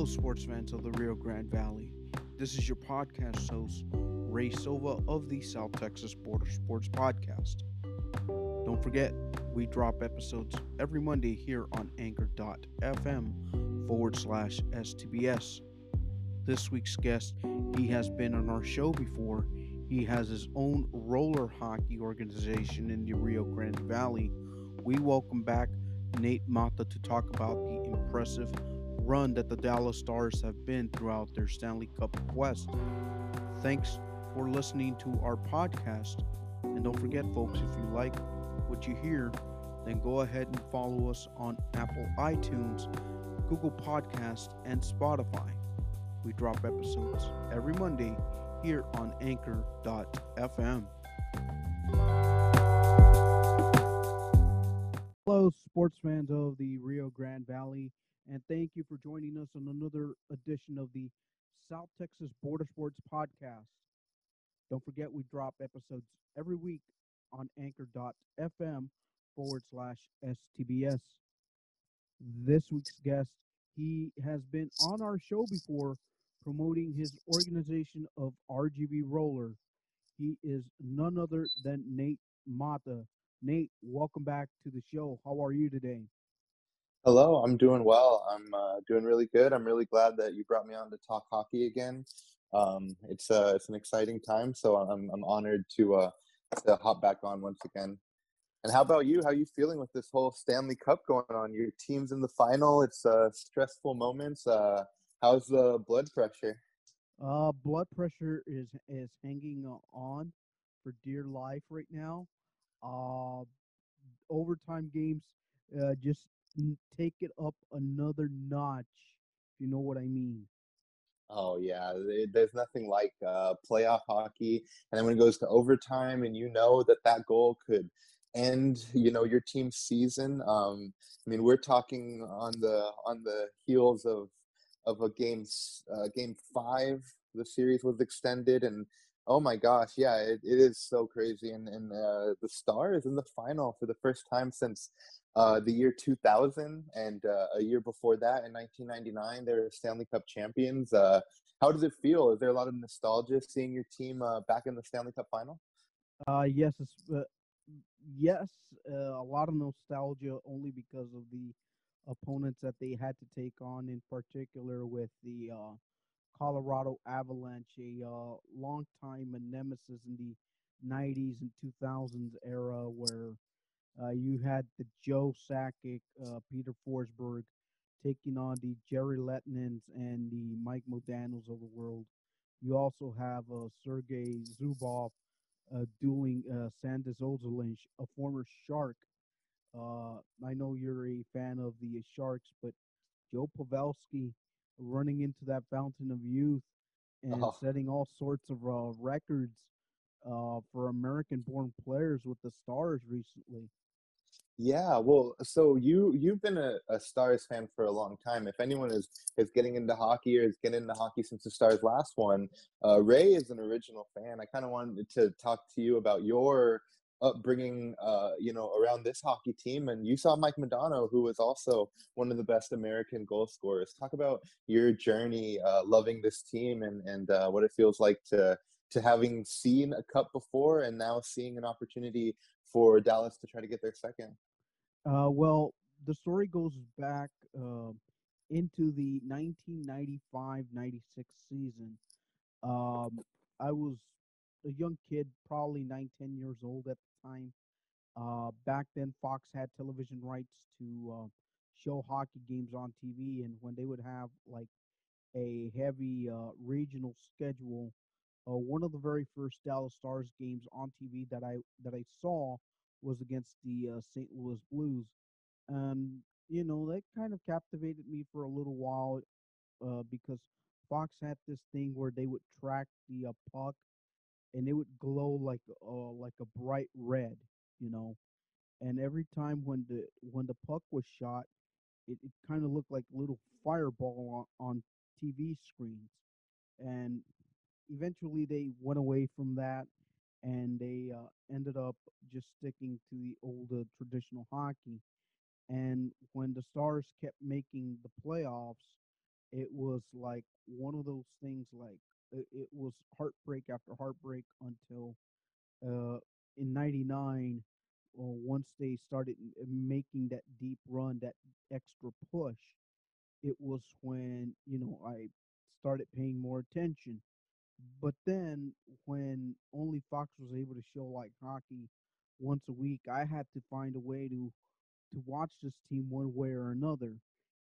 Hello, sports fans of the Rio Grande Valley. This is your podcast host, Ray Silva of the South Texas Border Sports Podcast. Don't forget, we drop episodes every Monday here on anchor.fm forward slash STBS. This week's guest, he has been on our show before. He has his own roller hockey organization in the Rio Grande Valley. We welcome back Nate Mata to talk about the impressive run that the Dallas Stars have been throughout their Stanley Cup quest. Thanks for listening to our podcast. And don't forget, folks, if you like what you hear, then go ahead and follow us on Apple iTunes, Google Podcast, and Spotify. We drop episodes every Monday here on anchor.fm. Hello, sports fans of the Rio Grande Valley, and thank you for joining us on another edition of the South Texas Border Sports Podcast. Don't forget, we drop episodes every week on anchor.fm forward slash STBS. This week's guest, he has been on our show before promoting his organization of RGV Roller. He is none other than Nate Mata. Nate, welcome back to the show. How are you today? Hello, I'm doing well. I'm uh, doing really good. I'm really glad that you brought me on to talk hockey again. Um, it's uh, it's an exciting time, so I'm I'm honored to uh, to hop back on once again. And how about you? How are you feeling with this whole Stanley Cup going on? Your team's in the final. It's uh, stressful moments. Uh, how's the blood pressure? Uh, blood pressure is is hanging on for dear life right now. Uh, overtime games uh, just take it up another notch. If you know what I mean. Oh yeah, there's nothing like uh, playoff hockey, and then when it goes to overtime, and you know that that goal could end, you know, your team's season. Um, I mean, we're talking on the on the heels of of a game uh, game five. The series was extended, and oh my gosh, yeah, it, it is so crazy. And and uh, the Stars in the final for the first time since uh, the year 2000 and uh, a year before that in 1999 They're stanley cup champions uh, how does it feel is there a lot of nostalgia seeing your team uh, back in the stanley cup final uh, yes yes a lot of nostalgia only because of the opponents that they had to take on in particular with the colorado avalanche a uh, nemesis in the 90s and 2000s era where uh, you had the Joe Sakic, uh, Peter Forsberg taking on the Jerry Lehtinen and the Mike Modano's of the world. You also have uh, Sergei Zubov uh, dueling uh, Sandis Ozolinsh, a former Shark. Uh, I know you're a fan of the Sharks, but Joe Pavelski running into that fountain of youth and oh. setting all sorts of uh, records uh, for American-born players with the Stars recently. Yeah, well, so you you've been a, a Stars fan for a long time. If anyone is is getting into hockey or is getting into hockey since the Stars last one, uh, Ray is an original fan. I kind of wanted to talk to you about your upbringing, uh, you know, around this hockey team. And you saw Mike Modano, who was also one of the best American goal scorers. Talk about your journey, uh, loving this team, and and uh, what it feels like to to having seen a cup before and now seeing an opportunity for Dallas to try to get their second. Uh, well, the story goes back uh, into the 1995-96 season. Um, I was a young kid, probably nine, ten years old at the time. Uh, back then, Fox had television rights to uh, show hockey games on TV, and when they would have like a heavy uh, regional schedule, uh, one of the very first Dallas Stars games on TV that I that I saw was against the uh, St. Louis Blues, and you know that kind of captivated me for a little while uh, because Fox had this thing where they would track the puck, and it would glow like uh, like a bright red, you know, and every time when the when the puck was shot, it, it kind of looked like a little fireball on, on TV screens, and eventually they went away from that and they uh, ended up just sticking to the old uh, traditional hockey. And when the Stars kept making the playoffs, it was like one of those things like it, was heartbreak after heartbreak until uh, in 99 well, once they started making that deep run that extra push it was when you know i started paying more attention. But then when only fox was able to show like hockey once a week i had to find a way to to watch this team one way or another.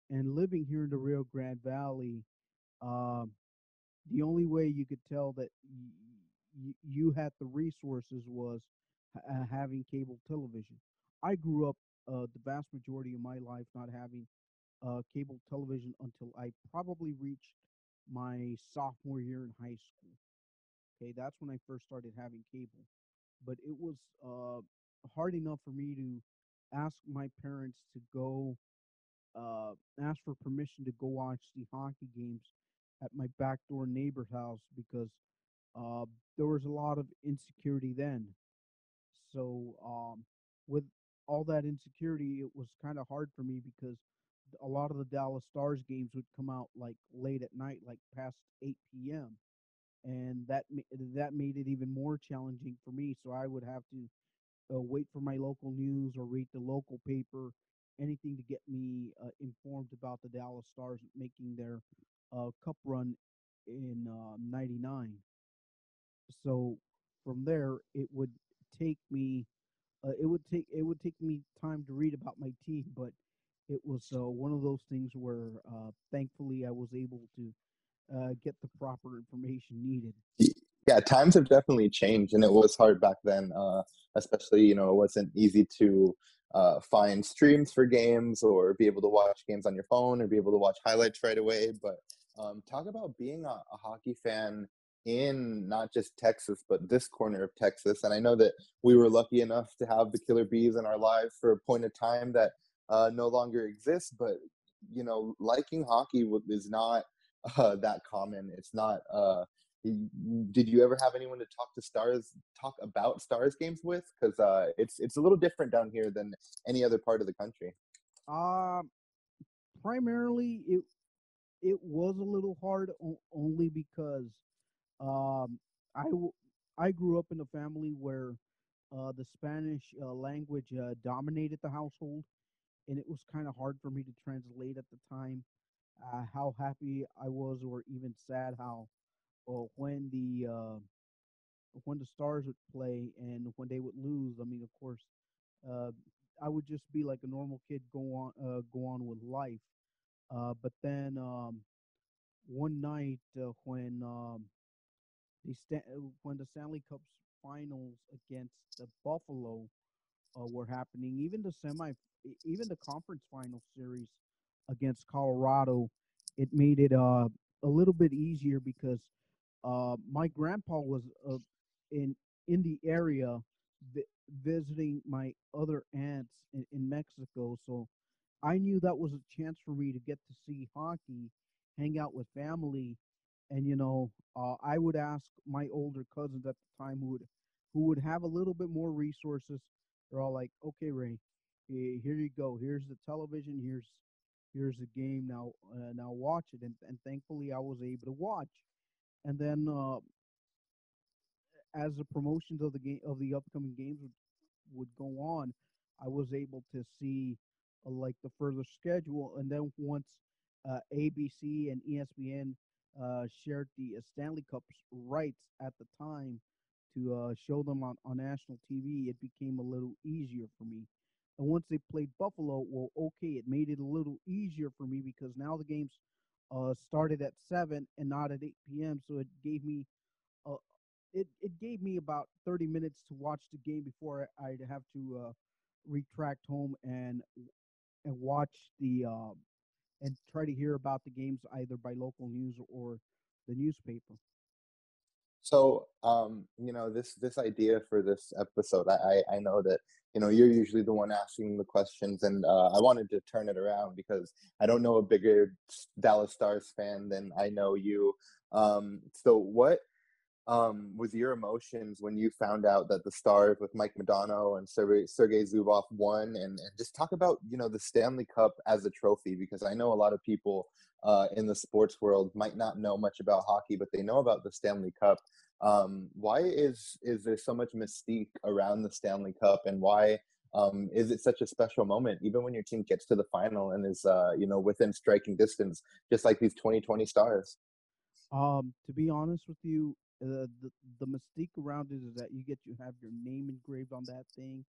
And living here in the rio grande valley um, the only way you could tell that y- you had the resources was uh, having cable television. I grew up uh, the vast majority of my life not having uh, cable television until I probably reached my sophomore year in high school. Okay, that's when I first started having cable. But it was uh, hard enough for me to ask my parents to go uh, ask for permission to go watch the hockey games at my backdoor neighbor's house because uh, there was a lot of insecurity then. So um, with all that insecurity, it was kind of hard for me because a lot of the Dallas Stars games would come out like late at night, like past 8 p.m. And that that made it even more challenging for me. So I would have to uh, wait for my local news or read the local paper, anything to get me uh, informed about the Dallas Stars making their uh, cup run in '99. so from there, it would take me uh, it would take it would take me time to read about my team, but it was uh, one of those things where uh, thankfully I was able to uh, get the proper information needed. Yeah, times have definitely changed, and it was hard back then. Uh, especially, you know, it wasn't easy to uh, find streams for games or be able to watch games on your phone or be able to watch highlights right away. But um, talk about being a, a hockey fan in not just Texas, but this corner of Texas. And I know that we were lucky enough to have the Killer Bees in our lives for a point of time that uh, no longer exists. But, you know, liking hockey is not uh, that common. It's not. Did you ever have anyone to talk to stars talk about stars games with because uh, it's it's a little different down here than any other part of the country um primarily it it was a little hard only because um, I I grew up in a family where uh, the Spanish uh, language uh, dominated the household, and it was kind of hard for me to translate at the time. Uh, how happy I was, or even sad, how well, when the uh, when the Stars would play and when they would lose. I mean, of course, uh, I would just be like a normal kid, go on go on with life. but then um, one night when um, the Sta- uh, when the Stanley Cup finals against the Buffalo uh, were happening, even the semi, even the conference final series against Colorado, it made it uh, a little bit easier because uh, my grandpa was uh, in in the area vi- visiting my other aunts in, in Mexico, so I knew that was a chance for me to get to see hockey, hang out with family, and you know uh, i would ask my older cousins at the time who would who would have a little bit more resources. They're all like okay ray here you go. Here's the television. Here's here's the game. Now uh, now watch it. And, and thankfully i was able to watch and then uh, as the promotions of the game of the upcoming games would, would go on i was able to see uh, like the further schedule and then once uh, abc and espn uh, shared the uh, Stanley Cup rights at the time to uh, show them on, on national TV, it became a little easier for me. And once they played Buffalo, well, okay, it made it a little easier for me because now the games uh, started at seven and not at 8 p.m. So it gave me, uh, it it gave me about 30 minutes to watch the game before I'd have to uh, retract home and and watch the uh, and try to hear about the games either by local news or the newspaper. So, um, you know, this this idea for this episode, I, I know that you know you're usually the one asking the questions, and uh, I wanted to turn it around because I don't know a bigger Dallas Stars fan than I know you. Um, so, what um, was your emotions when you found out that the Stars with Mike Modano and Sergey, Sergey Zubov won? And, and just talk about you know the Stanley Cup as a trophy because I know a lot of people uh, in the sports world might not know much about hockey, but they know about the Stanley Cup. Um, why is is there so much mystique around the Stanley Cup, and why um, is it such a special moment, even when your team gets to the final and is uh, you know within striking distance, just like these 2020 Stars? Um, to be honest with you, the the mystique around it is that you get you have your name engraved on that thing,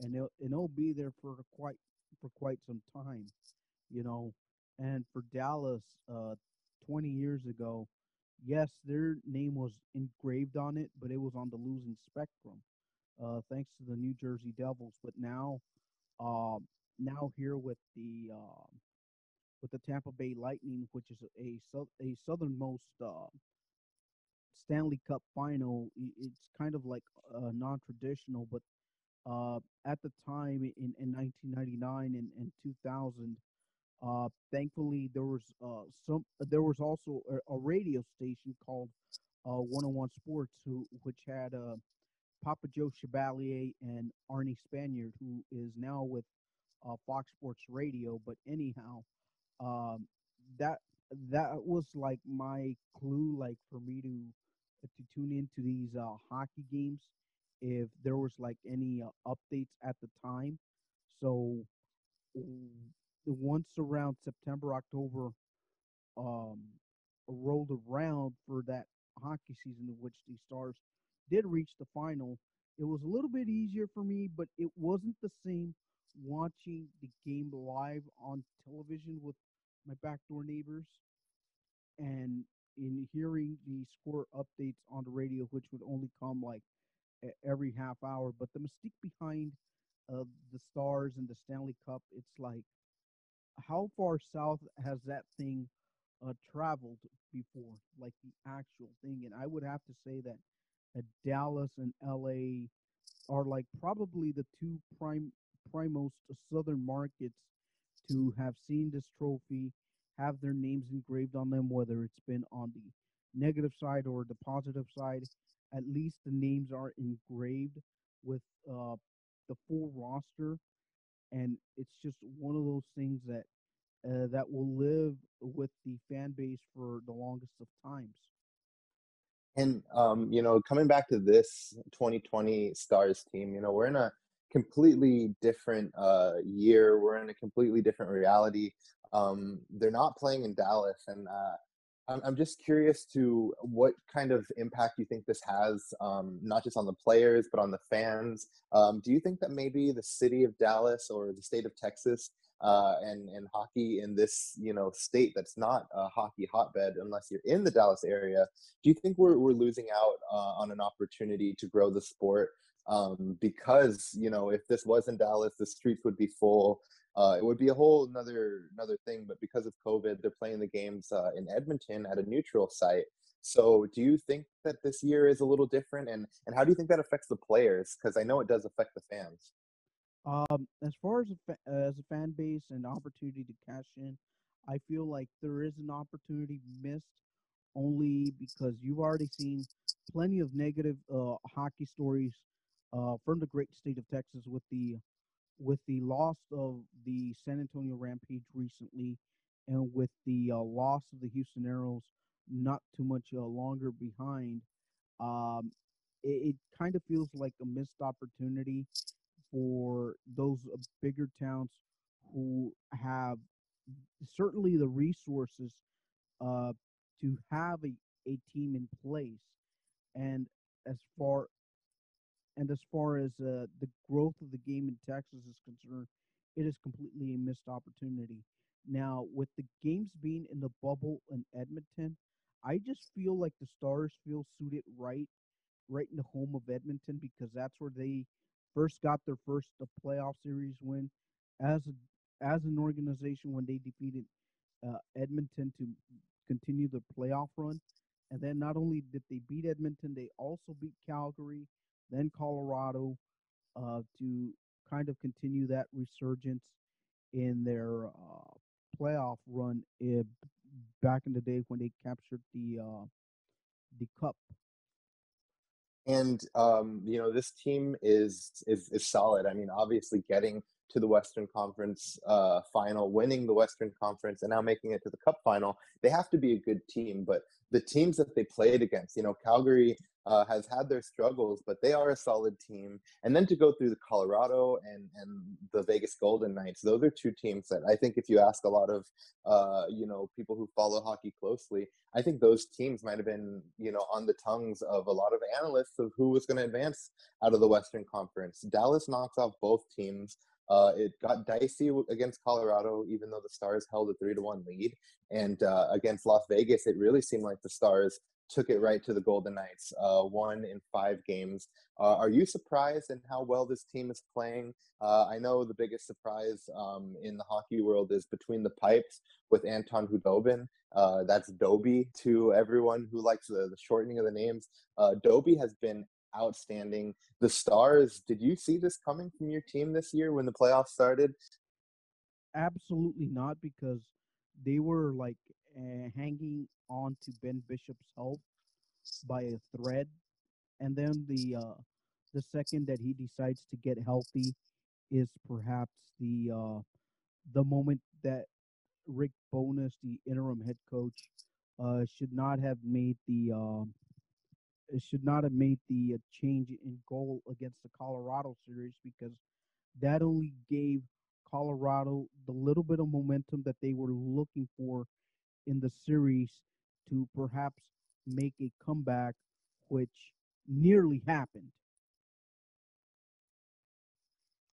and it'll and it'll be there for quite for quite some time, you know. And for Dallas, uh, 20 years ago, yes, their name was engraved on it, but it was on the losing spectrum, uh, thanks to the New Jersey Devils. But now, um, now here with the um, with the Tampa Bay Lightning, which is a a southernmost uh, Stanley Cup final. It's kind of like uh, non-traditional, but uh, at the time in, in 1999 and, and 2000, uh, thankfully there was uh, some. There was also a, a radio station called uh, 101 Sports, who which had uh, Papa Joe Chevalier and Arnie Spanier, who is now with uh, Fox Sports Radio. But anyhow, um, that that was like my clue, like for me to to tune into these uh, hockey games if there was like any uh, updates at the time. So once around September, October um, rolled around for that hockey season in which the Stars did reach the final, it was a little bit easier for me, but it wasn't the same watching the game live on television with my backdoor neighbors and in hearing the score updates on the radio, which would only come like every half hour. But the mystique behind uh, the Stars and the Stanley Cup, it's like how far south has that thing uh, traveled before, like the actual thing? And I would have to say that uh, Dallas and LA are like probably the two prime primost southern markets to have seen this trophy, have their names engraved on them, whether it's been on the negative side or the positive side. At least the names are engraved with uh, the full roster, and it's just one of those things that uh, that will live with the fan base for the longest of times. And um, you know, coming back to this 2020 Stars team, you know, we're in a completely different uh, year. We're in a completely different reality. Um, they're not playing in Dallas, and uh, I'm, I'm just curious to what kind of impact you think this has, um, not just on the players but on the fans. Um, do you think that maybe the city of Dallas or the state of Texas uh, and and hockey in this you know state that's not a hockey hotbed unless you're in the Dallas area, do you think we're we're losing out uh, on an opportunity to grow the sport? Um, because you know if this was in Dallas, the streets would be full. Uh, it would be a whole another another thing, but because of COVID, they're playing the games uh, in Edmonton at a neutral site. So, do you think that this year is a little different, and and how do you think that affects the players? Because I know it does affect the fans. Um, as far as a fa- as a fan base and opportunity to cash in, I feel like there is an opportunity missed only because you've already seen plenty of negative uh, hockey stories uh, from the great state of Texas with the with the loss of the San Antonio Rampage recently, and with the uh, loss of the Houston Aeros not too much uh, longer behind. Um, it, it kind of feels like a missed opportunity for those uh, bigger towns who have certainly the resources uh, to have a, a team in place. And as far and as far as uh, the growth of the game in Texas is concerned, it is completely a missed opportunity. Now, with the games being in the bubble in Edmonton, I just feel like the Stars feel suited right, right in the home of Edmonton because that's where they first got their first uh, playoff series win as a, as an organization when they defeated uh, Edmonton to continue the playoff run. And then not only did they beat Edmonton, they also beat Calgary, then Colorado, uh, to kind of continue that resurgence in their uh, playoff run uh, back in the day when they captured the uh, the cup. And um, you know, this team is is is solid. I mean, obviously getting to the Western Conference uh, final, winning the Western Conference, and now making it to the Cup final. They have to be a good team, but the teams that they played against, you know, Calgary uh, has had their struggles, but they are a solid team. And then to go through the Colorado and and the Vegas Golden Knights, those are two teams that I think if you ask a lot of uh, you know people who follow hockey closely, I think those teams might have been you know on the tongues of a lot of analysts of who was going to advance out of the Western Conference. Dallas knocks off both teams. Uh, it got dicey against Colorado, even though the Stars held a three to one lead. And uh, against Las Vegas, it really seemed like the Stars took it right to the Golden Knights, uh, won in five games. Uh, are you surprised in how well this team is playing? Uh, I know the biggest surprise um, in the hockey world is between the pipes with Anton Khudobin. Uh, that's Doby to everyone who likes the, the shortening of the names. Doby has been outstanding. The Stars, did you see this coming from your team this year when the playoffs started? Absolutely not, because they were like hanging on to Ben Bishop's help by a thread, and then the uh, the second that he decides to get healthy is perhaps the uh, the moment that Rick Bowness, the interim head coach, uh, should not have made the uh, should not have made the uh, change in goal against the Colorado series because that only gave Colorado the little bit of momentum that they were looking for in the series to perhaps make a comeback, which nearly happened.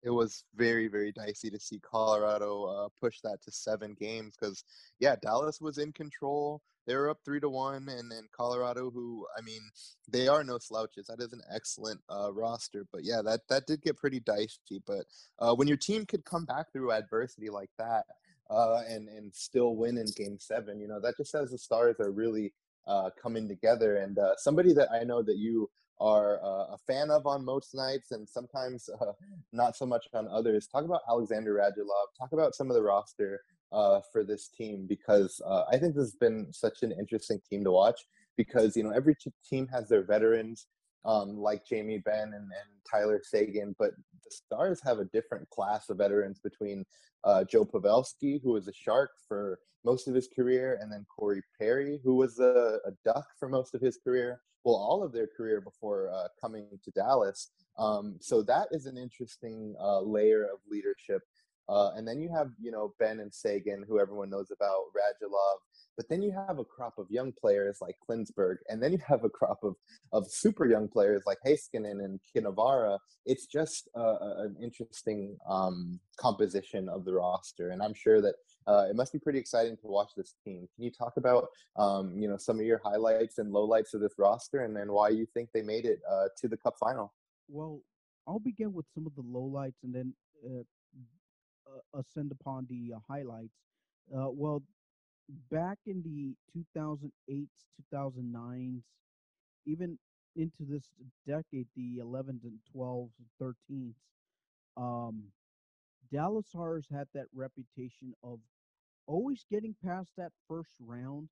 It was very very dicey to see Colorado uh, push that to seven games because yeah Dallas was in control. They were up three to one and then Colorado who I mean they are no slouches. That is an excellent uh, roster. But yeah that that did get pretty dicey. But uh, when your team could come back through adversity like that uh, and and still win in game seven you know that just says the stars are really uh, coming together and uh, somebody that I know that you are uh, a fan of on most nights and sometimes uh, not so much on others. Talk about Alexander Radulov. Talk about some of the roster uh, for this team because I think this has been such an interesting team to watch because you know every team has their veterans um, like Jamie Benn and, and, Tyler Seguin, but the Stars have a different class of veterans between uh, Joe Pavelski, who was a Shark for most of his career, and then Corey Perry, who was a, a Duck for most of his career, well, all of their career before uh, coming to Dallas. Um, so that is an interesting uh, layer of leadership. Uh, and then you have, you know, Benn and Seguin, who everyone knows about, Radulov. But then you have a crop of young players like Klingberg, and then you have a crop of, of super young players like Heiskanen and Kiviranta. It's just uh, an interesting um, composition of the roster, and I'm sure that uh, it must be pretty exciting to watch this team. Can you talk about um, you know some of your highlights and lowlights of this roster, and then why you think they made it uh, to the Cup final? Well, I'll begin with some of the lowlights, and then uh, uh ascend upon the uh, highlights. Well, back in the 2008s, 2009s, even into this decade, the 11s and 12s and 13s, um, Dallas Stars had that reputation of always getting past that first round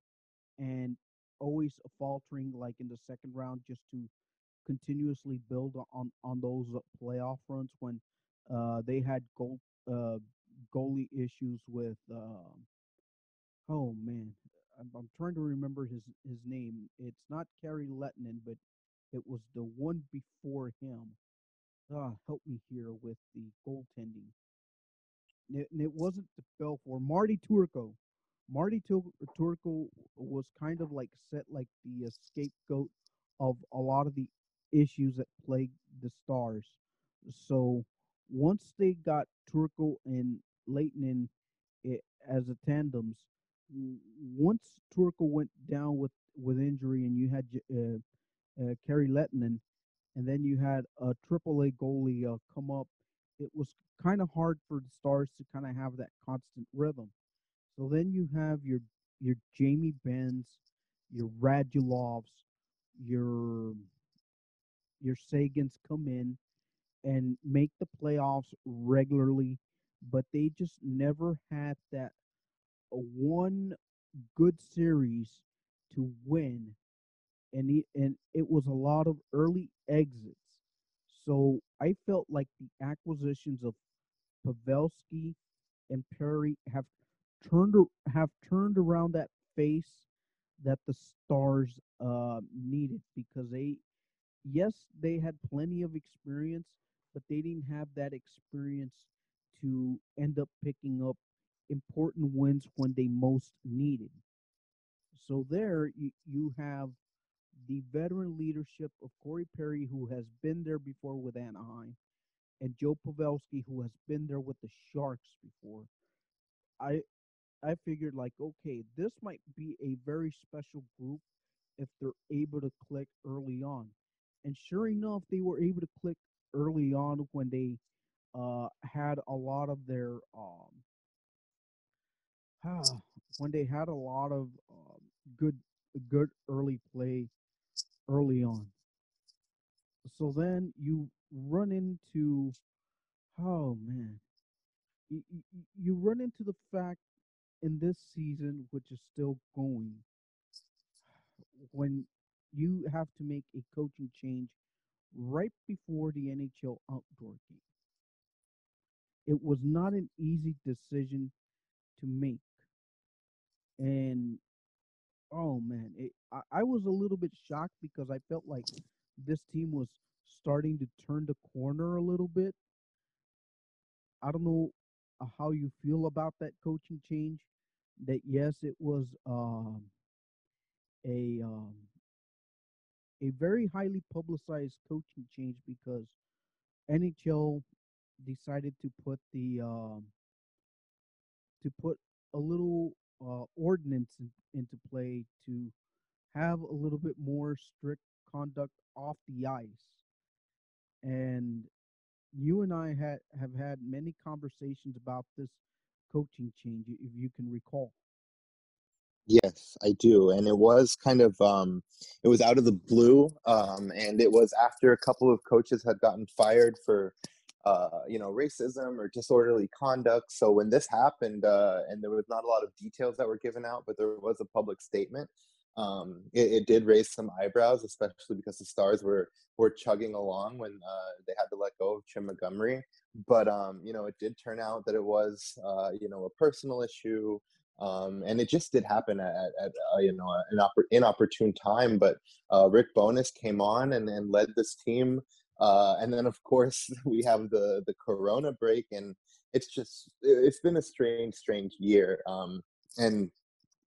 and always faltering like in the second round just to continuously build on on those playoff runs when uh, they had goal uh, goalie issues with uh, oh man I'm, I'm, trying to remember his his name it's not Kari Lehtonen but it was the one before him ah help me here with the goaltending it, it wasn't the Belfour Marty Turco. Marty Turco was kind of like set like the scapegoat of a lot of the issues that plagued the Stars. So once they got Turco and Lehtonen eh, as a tandems, once Turco went down with with injury and you had uh, uh, Kari Lehtonen, and then you had a Triple A goalie uh, come up it was kind of hard for the Stars to kind of have that constant rhythm. So then you have your your Jamie Benns, your Radulovs, your your Seguins come in and make the playoffs regularly, but they just never had that one good series to win and he, and it was a lot of early exits. So I felt like the acquisitions of Pavelski and Perry have turned have turned around that face that the Stars uh, needed because they, yes, they had plenty of experience, but they didn't have that experience to end up picking up important wins when they most needed. So there you, you have the veteran leadership of Corey Perry, who has been there before with Anaheim, and Joe Pavelski, who has been there with the Sharks before. I I figured like, okay, this might be a very special group if they're able to click early on. And sure enough, they were able to click early on when they uh, had a lot of their um, when they had a lot of uh, good good early play early on. So then you run into oh man, you, you, run into the fact in this season, which is still going, when you have to make a coaching change right before the NHL outdoor game. It was not an easy decision to make. And oh man, it, I, I was a little bit shocked because I felt like this team was starting to turn the corner a little bit. I don't know uh, how you feel about that coaching change. That yes, it was um, a um, a very highly publicized coaching change because NHL decided to put the um, to put a little uh, ordinance in, into play to have a little bit more strict conduct off the ice. And you and I had have had many conversations about this coaching change, if you can recall. Yes, I do. And it was kind of um it was out of the blue um and it was after a couple of coaches had gotten fired for uh you know racism or disorderly conduct. So when this happened uh and there was not a lot of details that were given out, but there was a public statement um, it, it, did raise some eyebrows, especially because the Stars were were chugging along when uh, they had to let go of Jim Montgomery. But um, you know, it did turn out that it was uh, you know a personal issue, um, and it just did happen at, at uh, you know an oppor- inopportune time. But uh, Rick Bowness came on and, and led this team. Uh, and then, of course, we have the the Corona break, and it's just it's been a strange, strange year. Um, and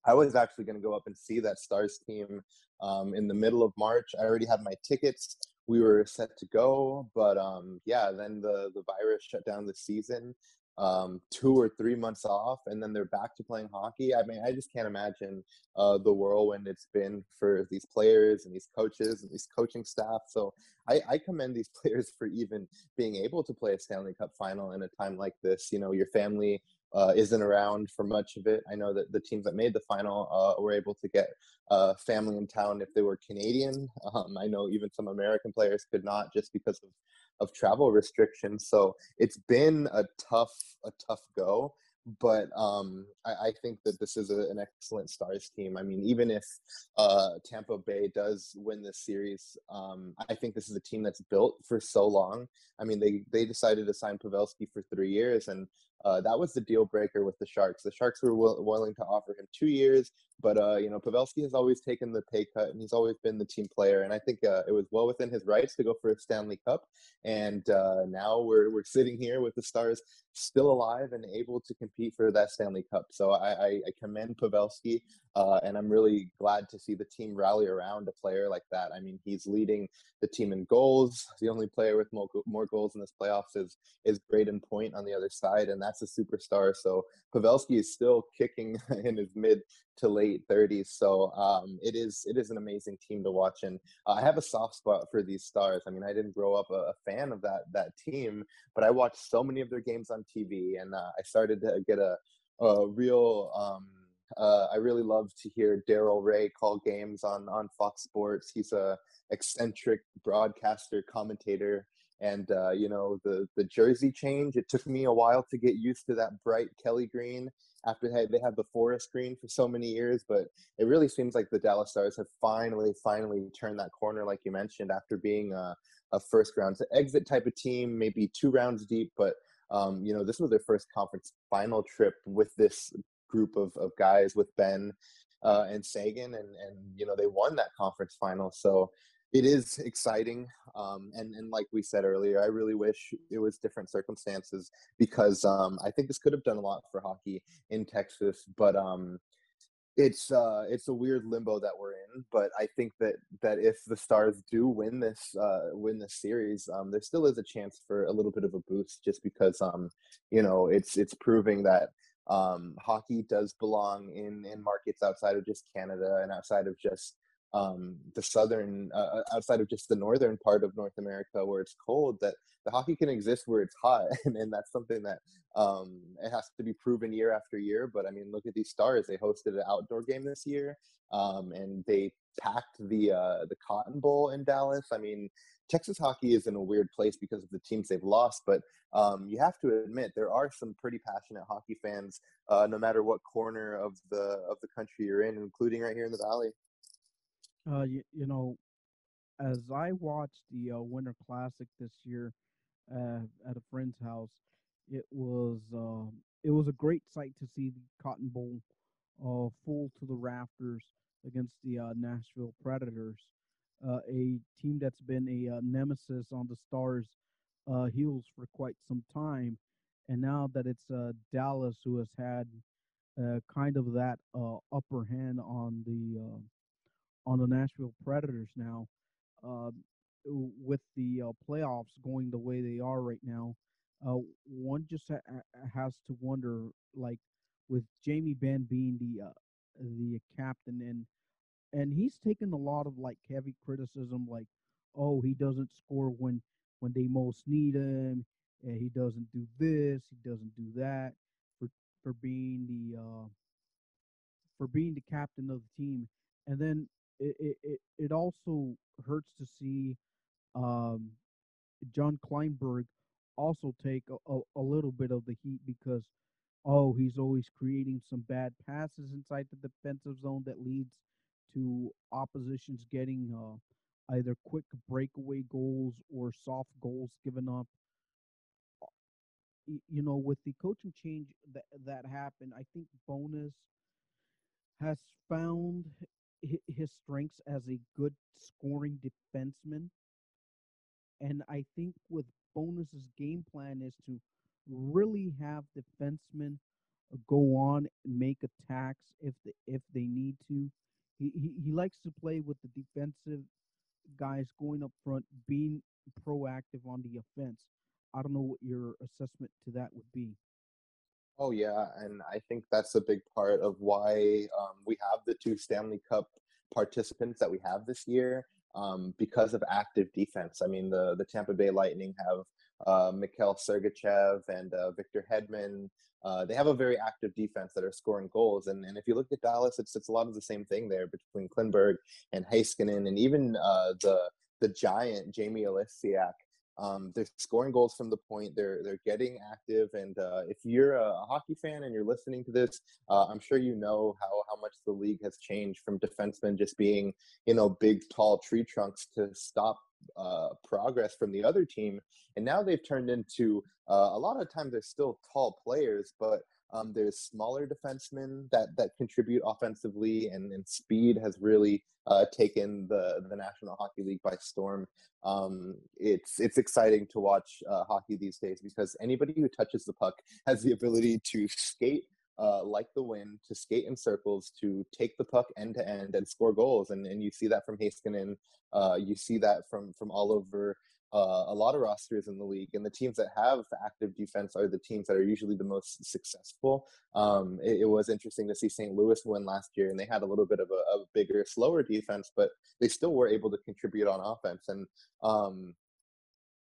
I was actually going to go up and see that Stars team um, in the middle of March. I already had my tickets. We were set to go, but um, yeah, then the the virus shut down the season. Um, two or three months off, and then they're back to playing hockey. I mean, I just can't imagine uh, the whirlwind it's been for these players and these coaches and these coaching staff. So I, I commend these players for even being able to play a Stanley Cup final in a time like this. You know, your family uh, isn't around for much of it. I know that the teams that made the final uh, were able to get uh, family in town if they were Canadian. Um, I know even some American players could not just because of, of travel restrictions. So it's been a tough, a tough go. But um, I, I, think that this is a, an excellent Stars team. I mean, even if uh, Tampa Bay does win this series, um, I think this is a team that's built for so long. I mean, they they decided to sign Pavelski for three years, and uh, that was the deal breaker with the Sharks. The Sharks were will, willing to offer him two years, but uh, you know Pavelski has always taken the pay cut, and he's always been the team player. And I think uh, it was well within his rights to go for a Stanley Cup. And uh, now we're we're sitting here with the Stars still alive and able to compete for that Stanley Cup. So I, I, I commend Pavelski, uh, and I'm really glad to see the team rally around a player like that. I mean, he's leading the team in goals. The only player with more, goals in this playoffs is is Brayden Point on the other side, and that's a superstar. So Pavelski is still kicking in his mid to late 30s. So um, it is it is an amazing team to watch, and uh, I have a soft spot for these stars. I mean, I didn't grow up a, a fan of that that team, but I watched so many of their games on TV, and uh, I started to get a a real um, uh, I really love to hear Daryl Reaugh call games on on Fox Sports. He's a eccentric broadcaster, commentator, and uh, you know the the jersey change. It took me a while to get used to that bright Kelly green after they had, they had the forest green for so many years, but it really seems like the Dallas Stars have finally finally turned that corner, like you mentioned, after being a, a first round to exit type of team, maybe two rounds deep, but um, you know this was their first conference final trip with this group of, of guys with Benn uh, and Seguin, and and you know they won that conference final. So it is exciting, um, and and like we said earlier, I really wish it was different circumstances because um, I think this could have done a lot for hockey in Texas, but um, it's uh, it's a weird limbo that we're in. But I think that that if the Stars do win this uh, win this series, um, there still is a chance for a little bit of a boost, just because um, you know it's it's proving that um, hockey does belong in in markets outside of just Canada and outside of just um, the southern uh, uh, outside of just the northern part of North America where it's cold that the hockey can exist where it's hot. And, and that's something that um, it has to be proven year after year. But I mean look at these stars. They hosted an outdoor game this year um, and they packed the uh, the Cotton Bowl in Dallas. I mean Texas hockey is in a weird place because of the teams they've lost, but um, you have to admit there are some pretty passionate hockey fans, uh, no matter what corner of the of the country you're in, including right here in the Valley. Uh, you, you know, as I watched the uh, Winter Classic this year uh, at a friend's house, it was uh, it was a great sight to see the Cotton Bowl uh, full to the rafters against the uh, Nashville Predators, a team that's been a uh, nemesis on the Stars' uh, heels for quite some time, and now that it's uh, Dallas who has had uh, kind of that uh, upper hand on the uh, on the Nashville Predators now. Uh, with the uh, playoffs going the way they are right now, uh, one just ha- has to wonder, like, with Jamie Benn being the uh, the captain and and he's taken a lot of like heavy criticism, like, oh, he doesn't score when when they most need him, and he doesn't do this, he doesn't do that, for for being the uh, for being the captain of the team, and then it it, it also hurts to see um, John Klingberg also take a, a, a, little bit of the heat because oh he's always creating some bad passes inside the defensive zone that leads to oppositions getting uh, either quick breakaway goals or soft goals given up you know with the coaching change that that happened i think Bowness has found his strengths as a good scoring defenseman. And I think with Bowness's game plan is to really have defensemen go on and make attacks if the, if they need to. He, he likes to play with the defensive guys going up front, being proactive on the offense. I don't know what your assessment to that would be. Oh yeah, and I think that's a big part of why um, we have the two Stanley Cup participants that we have this year um, because of active defense. I mean, the the Tampa Bay Lightning have uh, Mikhail Sergachev and uh, Victor Hedman. Uh, they have a very active defense that are scoring goals, and, and if you look at Dallas, it's it's a lot of the same thing there between Klingberg and Heiskanen, and even uh, the the giant Jamie Oleksiak um, they're scoring goals from the point. They're they're getting active, and uh, if you're a, hockey fan and you're listening to this, uh, I'm sure you know how how much the league has changed from defensemen just being you know big tall tree trunks to stop uh, progress from the other team, and now they've turned into uh, a lot of times they're still tall players, but um, there's smaller defensemen that that contribute offensively, and, and speed has really uh, taken the the National Hockey League by storm. Um, it's it's exciting to watch uh, hockey these days because anybody who touches the puck has the ability to skate uh, like the wind, to skate in circles, to take the puck end to end and score goals. And, and you see that from Heiskanen. Uh, you see that from from all over uh, a lot of rosters in the league, and the teams that have active defense are the teams that are usually the most successful. Um, it, it, was interesting to see St. Louis win last year, and they had a little bit of a, a bigger, slower defense, but they still were able to contribute on offense. And um,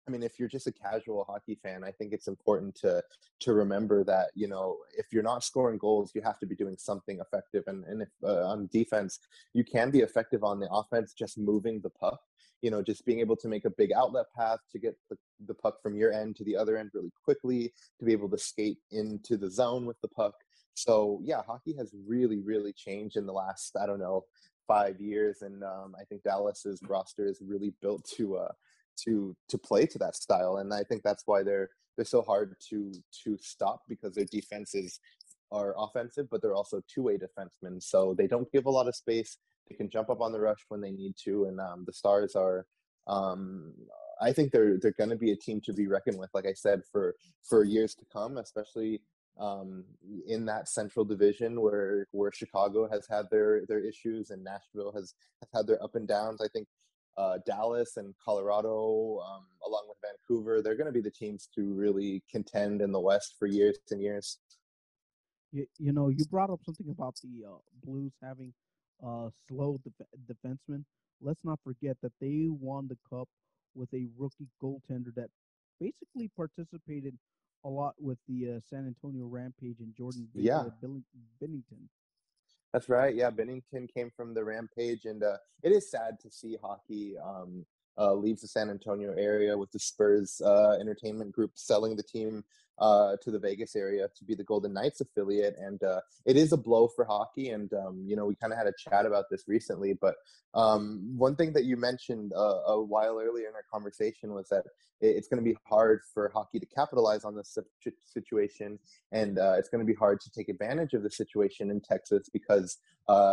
I mean, if you're just a casual hockey fan, I think it's important to to remember that you know if you're not scoring goals, you have to be doing something effective. And and if uh, on defense, you can be effective on the offense, just moving the puck. You know, just being able to make a big outlet path to get the, the puck from your end to the other end really quickly, to be able to skate into the zone with the puck. So yeah, hockey has really, really changed in the last I don't know five years, and um, I think Dallas's roster is really built to uh, to to play to that style, and I think that's why they're they're so hard to to stop because their defenses are offensive, but they're also two way defensemen, so they don't give a lot of space. They can jump up on the rush when they need to, and um, the Stars are. Um, I think they're they're going to be a team to be reckoned with, like I said, for for years to come, especially um, in that central division where where Chicago has had their their issues and Nashville has has had their up and downs. I think uh, Dallas and Colorado, um, along with Vancouver, they're going to be the teams to really contend in the West for years and years. You, you know, you brought up something about the uh, Blues having uh, slow def- defensemen. Let's not forget that they won the cup with a rookie goaltender that basically participated a lot with the uh, San Antonio Rampage and Jordan yeah. Binnington. That's right. Yeah, Binnington came from the Rampage, and uh, it is sad to see hockey um, uh, leave the San Antonio area with the Spurs uh, Entertainment Group selling the team uh, to the Vegas area to be the Golden Knights affiliate, and uh, it is a blow for hockey. And um, you know, we kind of had a chat about this recently, but um, one thing that you mentioned uh, a while earlier in our conversation was that it's going to be hard for hockey to capitalize on this situation, and uh, it's going to be hard to take advantage of the situation in Texas because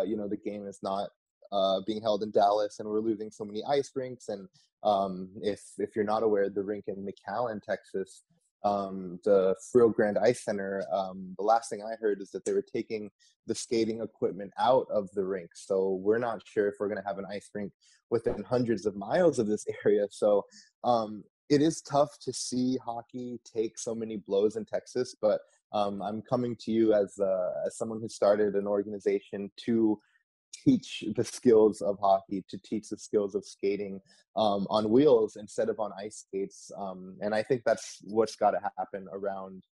you know the game is not uh, being held in Dallas, and we're losing so many ice rinks. And um, if if you're not aware, the rink in McAllen, Texas, um, the Friel Grand Ice Center, um, the last thing I heard is that they were taking the skating equipment out of the rink. So we're not sure if we're going to have an ice rink within hundreds of miles of this area. So um, it is tough to see hockey take so many blows in Texas, but um, I'm coming to you as uh, as someone who started an organization to teach the skills of hockey, to teach the skills of skating um, on wheels instead of on ice skates. Um, and I think that's what's got to happen around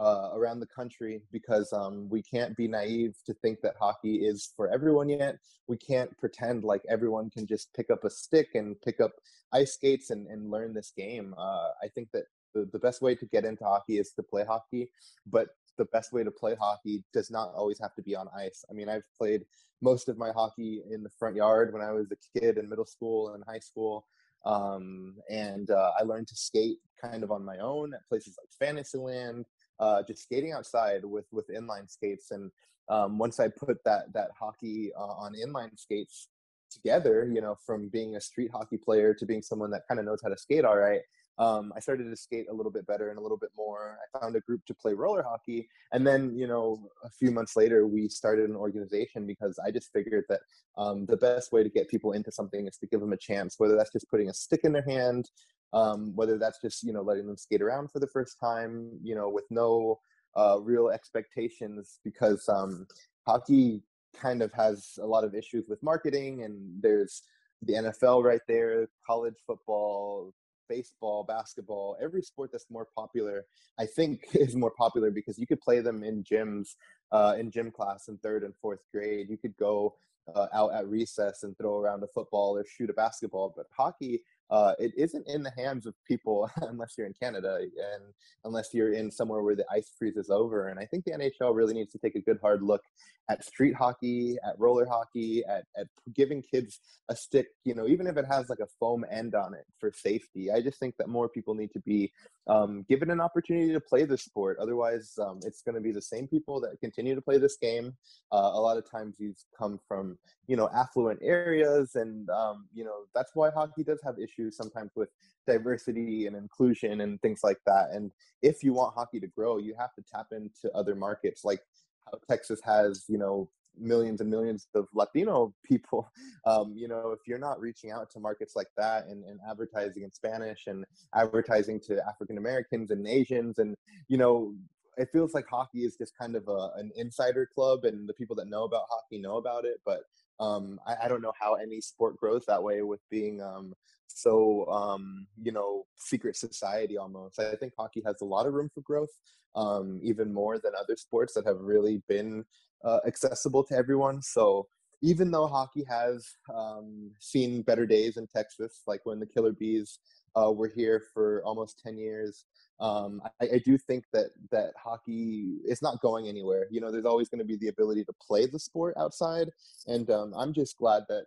uh, around the country because um, we can't be naive to think that hockey is for everyone yet. We can't pretend like everyone can just pick up a stick and pick up ice skates and, and learn this game. Uh, I think that the, the best way to get into hockey is to play hockey, but the best way to play hockey does not always have to be on ice. I mean, I've played most of my hockey in the front yard when I was a kid in middle school and high school. Um, and uh, I learned to skate kind of on my own at places like Fantasyland, uh, just skating outside with with inline skates. And um, once I put that that hockey uh, on inline skates together, you know, from being a street hockey player to being someone that kind of knows how to skate all right, um, I started to skate a little bit better and a little bit more. I found a group to play roller hockey. And then, you know, a few months later, we started an organization because I just figured that um, the best way to get people into something is to give them a chance, whether that's just putting a stick in their hand, um, whether that's just, you know, letting them skate around for the first time, you know, with no uh, real expectations because um, hockey kind of has a lot of issues with marketing and there's the NFL right there, college football, baseball, basketball, every sport that's more popular, I think is more popular because you could play them in gyms, uh, in gym class in third and fourth grade. You could go uh, out at recess and throw around a football or shoot a basketball. But hockey, uh, it isn't in the hands of people unless you're in Canada and unless you're in somewhere where the ice freezes over. And I think the NHL really needs to take a good hard look at street hockey, at roller hockey, at, at giving kids a stick, you know, even if it has like a foam end on it for safety. I just think that more people need to be um, given an opportunity to play this sport. Otherwise, um, it's going to be the same people that continue to play this game. Uh, a lot of times these come from, you know, affluent areas. And, um, you know, that's why hockey does have issues sometimes with diversity and inclusion and things like that. And if you want hockey to grow, you have to tap into other markets like how Texas has, you know, millions and millions of Latino people. Um, you know, if you're not reaching out to markets like that and, and advertising in Spanish and advertising to African Americans and Asians, and you know, it feels like hockey is just kind of a, an insider club, and the people that know about hockey know about it. But um, I, I, don't know how any sport grows that way with being um, so um, you know secret society almost. I think hockey has a lot of room for growth, um, even more than other sports that have really been uh, accessible to everyone. So even though hockey has um, seen better days in Texas, like when the Killer Bees uh, were here for almost ten years, um, I, I, do think that that hockey is not going anywhere. You know, there's always going to be the ability to play the sport outside, and um, I'm just glad that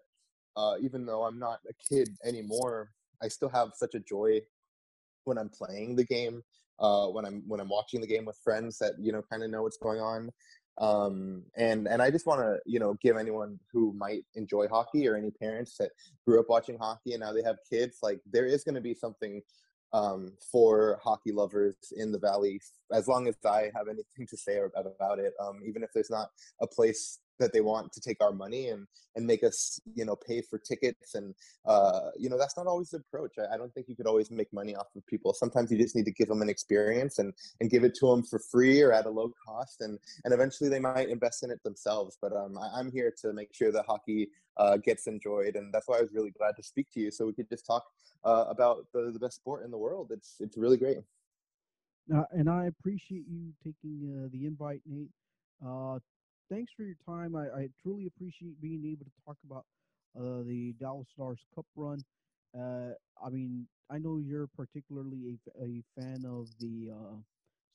uh, even though I'm not a kid anymore, I still have such a joy when I'm playing the game. Uh, when I'm when I'm watching the game with friends that you know kind of know what's going on, um, and and I just want to you know give anyone who might enjoy hockey or any parents that grew up watching hockey and now they have kids like there is going to be something um, for hockey lovers in the valley as long as I have anything to say about it. Um, even if there's not a place that they want to take our money and and make us you know pay for tickets and uh, you know that's not always the approach. I, I, don't think you could always make money off of people. Sometimes you just need to give them an experience and and give it to them for free or at a low cost and and eventually they might invest in it themselves. But um, I, am here to make sure that hockey uh, gets enjoyed and that's why I was really glad to speak to you so we could just talk uh, about the, the best sport in the world. It's it's really great. Uh, and I appreciate you taking uh, the invite, Nate. Uh, thanks for your time. I, I truly appreciate being able to talk about uh, the Dallas Stars Cup run. Uh, I mean, I know you're particularly a, a fan of the uh,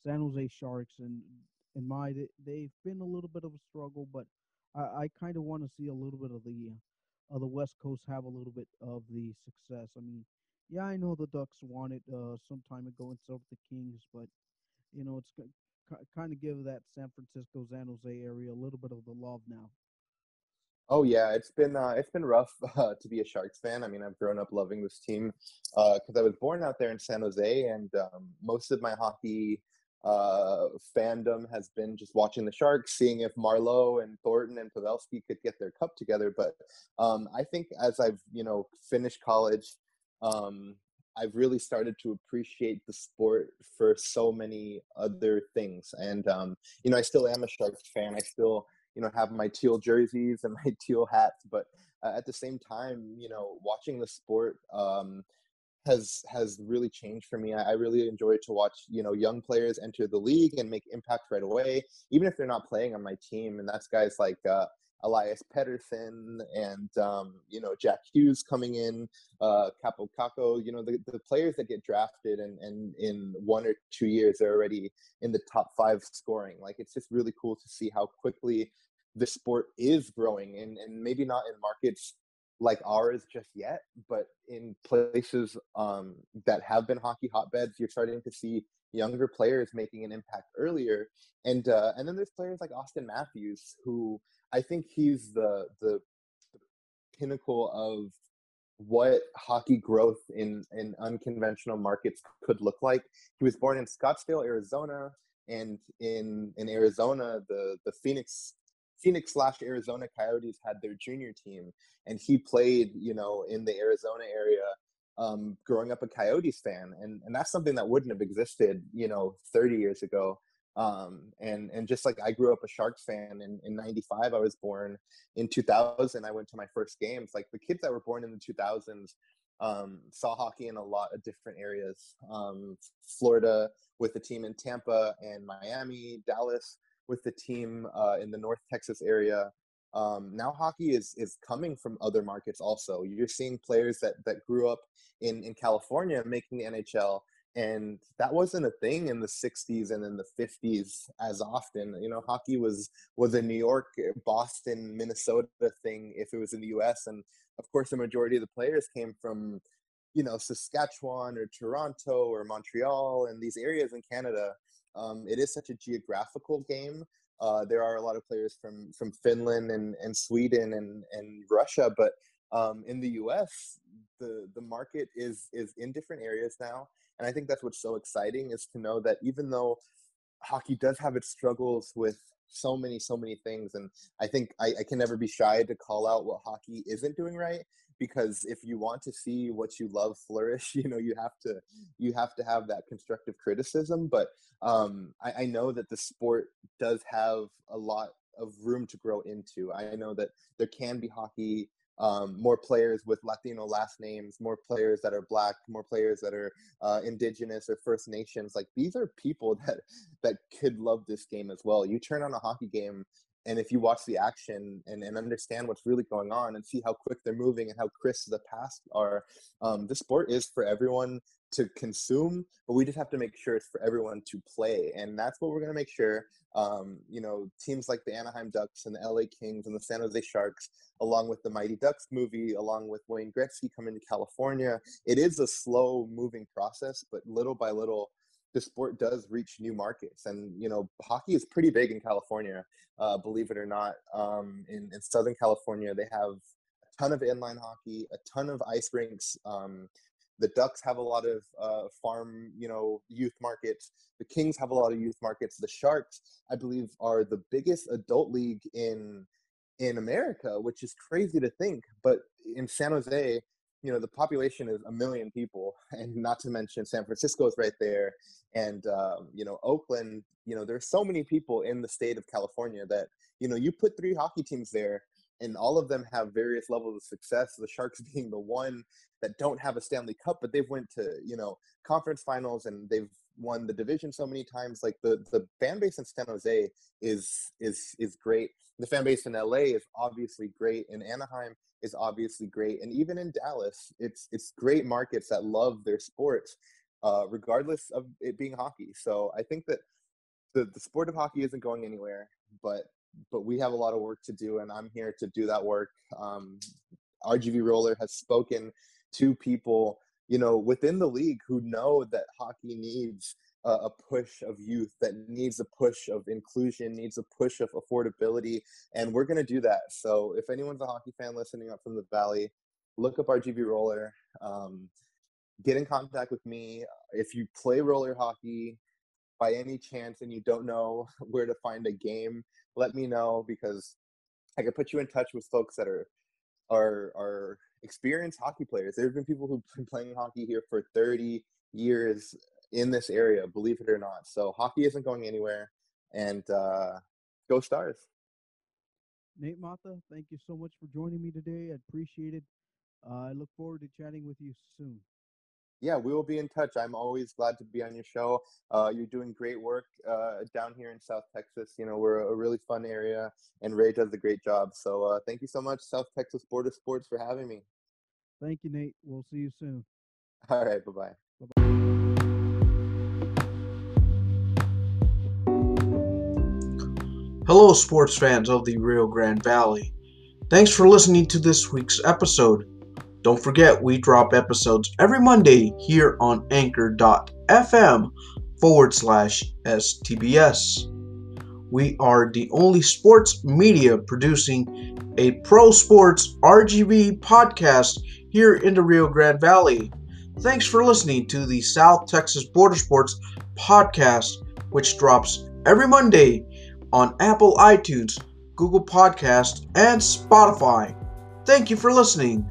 San Jose Sharks, and in my they've been a little bit of a struggle, but I, I kind of want to see a little bit of the of the West Coast have a little bit of the success. I mean, yeah, I know the Ducks won it uh, some time ago instead of the Kings, but you know it's kind of give that San Francisco, San Jose area a little bit of the love now. Oh yeah, it's been uh, it's been rough uh, to be a Sharks fan. I mean, I've grown up loving this team because uh, I was born out there in San Jose, and um, most of my hockey uh, fandom has been just watching the Sharks, seeing if Marleau and Thornton and Pavelski could get their cup together. But um, I think as I've you know finished college, um, I've really started to appreciate the sport for so many other things. And um, you know, I still am a Sharks fan. I still, you know, have my teal jerseys and my teal hats. But uh, at the same time, you know, watching the sport um, has has really changed for me. I, I, really enjoy to watch, you know, young players enter the league and make impact right away, even if they're not playing on my team. And that's guys like uh, Elias Pettersson and um, you know Jack Hughes coming in, uh, Kaapo Kakko. You know the, the players that get drafted and and in one or two years they're already in the top five scoring. Like it's just really cool to see how quickly the sport is growing and and maybe not in markets like ours just yet, but in places um, that have been hockey hotbeds, you're starting to see younger players making an impact earlier. And uh, and then there's players like Auston Matthews who I think he's the the, pinnacle of what hockey growth in in unconventional markets could look like. He was born in Scottsdale, Arizona, and in in Arizona, the the Phoenix Phoenix slash Arizona Coyotes had their junior team, and he played, you know, in the Arizona area. Um, growing up a Coyotes fan, and and that's something that wouldn't have existed, you know, 30 years ago. Um, and and just like I grew up a Sharks fan in in '95, I was born in 2000. I went to my first games. Like the kids that were born in the 2000s um, saw hockey in a lot of different areas. Um, Florida with the team in Tampa and Miami, Dallas with the team uh, in the North Texas area. Um, now hockey is is coming from other markets also. You're seeing players that that grew up in in California making the NHL and that wasn't a thing in the 60s and in the 50s as often you know hockey was was a new york eh, boston minnesota thing if it was in the us and of course the majority of the players came from you know saskatchewan or toronto or montreal and these areas in canada. Um, it is such a geographical game. Uh, there are a lot of players from from finland and, and sweden and, and russia but um, in the us the the market is is in different areas now and I think that's what's so exciting is to know that even though hockey does have its struggles with so many, so many things. And I think I, I can never be shy to call out what hockey isn't doing right because if you want to see what you love flourish you know you have to you have to have that constructive criticism but um, I, I, know that the sport does have a lot of room to grow into i know that there can be hockey um, more players with latino last names more players that are black more players that are uh, indigenous or first nations like these are people that that could love this game as well. You turn on a hockey game and if you watch the action and, and understand what's really going on and see how quick they're moving and how crisp the passes are, um, the sport is for everyone to consume, but we just have to make sure it's for everyone to play. And that's what we're going to make sure. Um, you know, teams like the Anaheim Ducks and the LA Kings and the San Jose Sharks, along with the Mighty Ducks movie, along with Wayne Gretzky coming to California, it is a slow moving process, but little by little, the sport does reach new markets. And, you know, hockey is pretty big in California, uh, believe it or not. Um, in, in, Southern California, they have a ton of inline hockey, a ton of ice rinks. Um, the Ducks have a lot of uh, farm, you know, youth markets. The Kings have a lot of youth markets. The Sharks, I believe, are the biggest adult league in in America, which is crazy to think. But in San Jose, you know the population is a million people and not to mention san francisco is right there and um, you know oakland you know there's so many people in the state of california that you know you put three hockey teams there and all of them have various levels of success the sharks being the one that don't have a stanley cup but they've went to you know conference finals and they've won the division so many times like the the fan base in san jose is is is great the fan base in la is obviously great in anaheim is obviously great, and even in Dallas, it's it's great markets that love their sports, uh, regardless of it being hockey. So I think that the the sport of hockey isn't going anywhere, but but we have a lot of work to do, and I'm here to do that work. Um, RGV Roller has spoken to people, you know, within the league who know that hockey needs a, push of youth, that needs a push of inclusion, needs a push of affordability, and we're going to do that. So if anyone's a hockey fan listening up from the Valley, look up RGV Roller. Um, get in contact with me. If you play roller hockey by any chance and you don't know where to find a game, let me know because I could put you in touch with folks that are are are experienced hockey players. There have been people who've been playing hockey here for 30 years in this area, believe it or not. So hockey isn't going anywhere, and uh, go Stars. Nate Mata, thank you so much for joining me today. I appreciate it. Uh, I look forward to chatting with you soon. Yeah, we will be in touch. I'm always glad to be on your show. Uh, you're doing great work uh, down here in South Texas. You know, we're a really fun area, and Ray does a great job. So uh, thank you so much, South Texas Border Sports, for having me. Thank you, Nate. We'll see you soon. All right. Bye bye. Bye bye. Hello, sports fans of the Rio Grande Valley. Thanks for listening to this week's episode. Don't forget, we drop episodes every Monday here on anchor.fm forward slash STBS. We are the only sports media producing a pro sports RGV podcast here in the Rio Grande Valley. Thanks for listening to the South Texas Border Sports podcast, which drops every Monday on Apple iTunes, Google Podcast, and Spotify. Thank you for listening.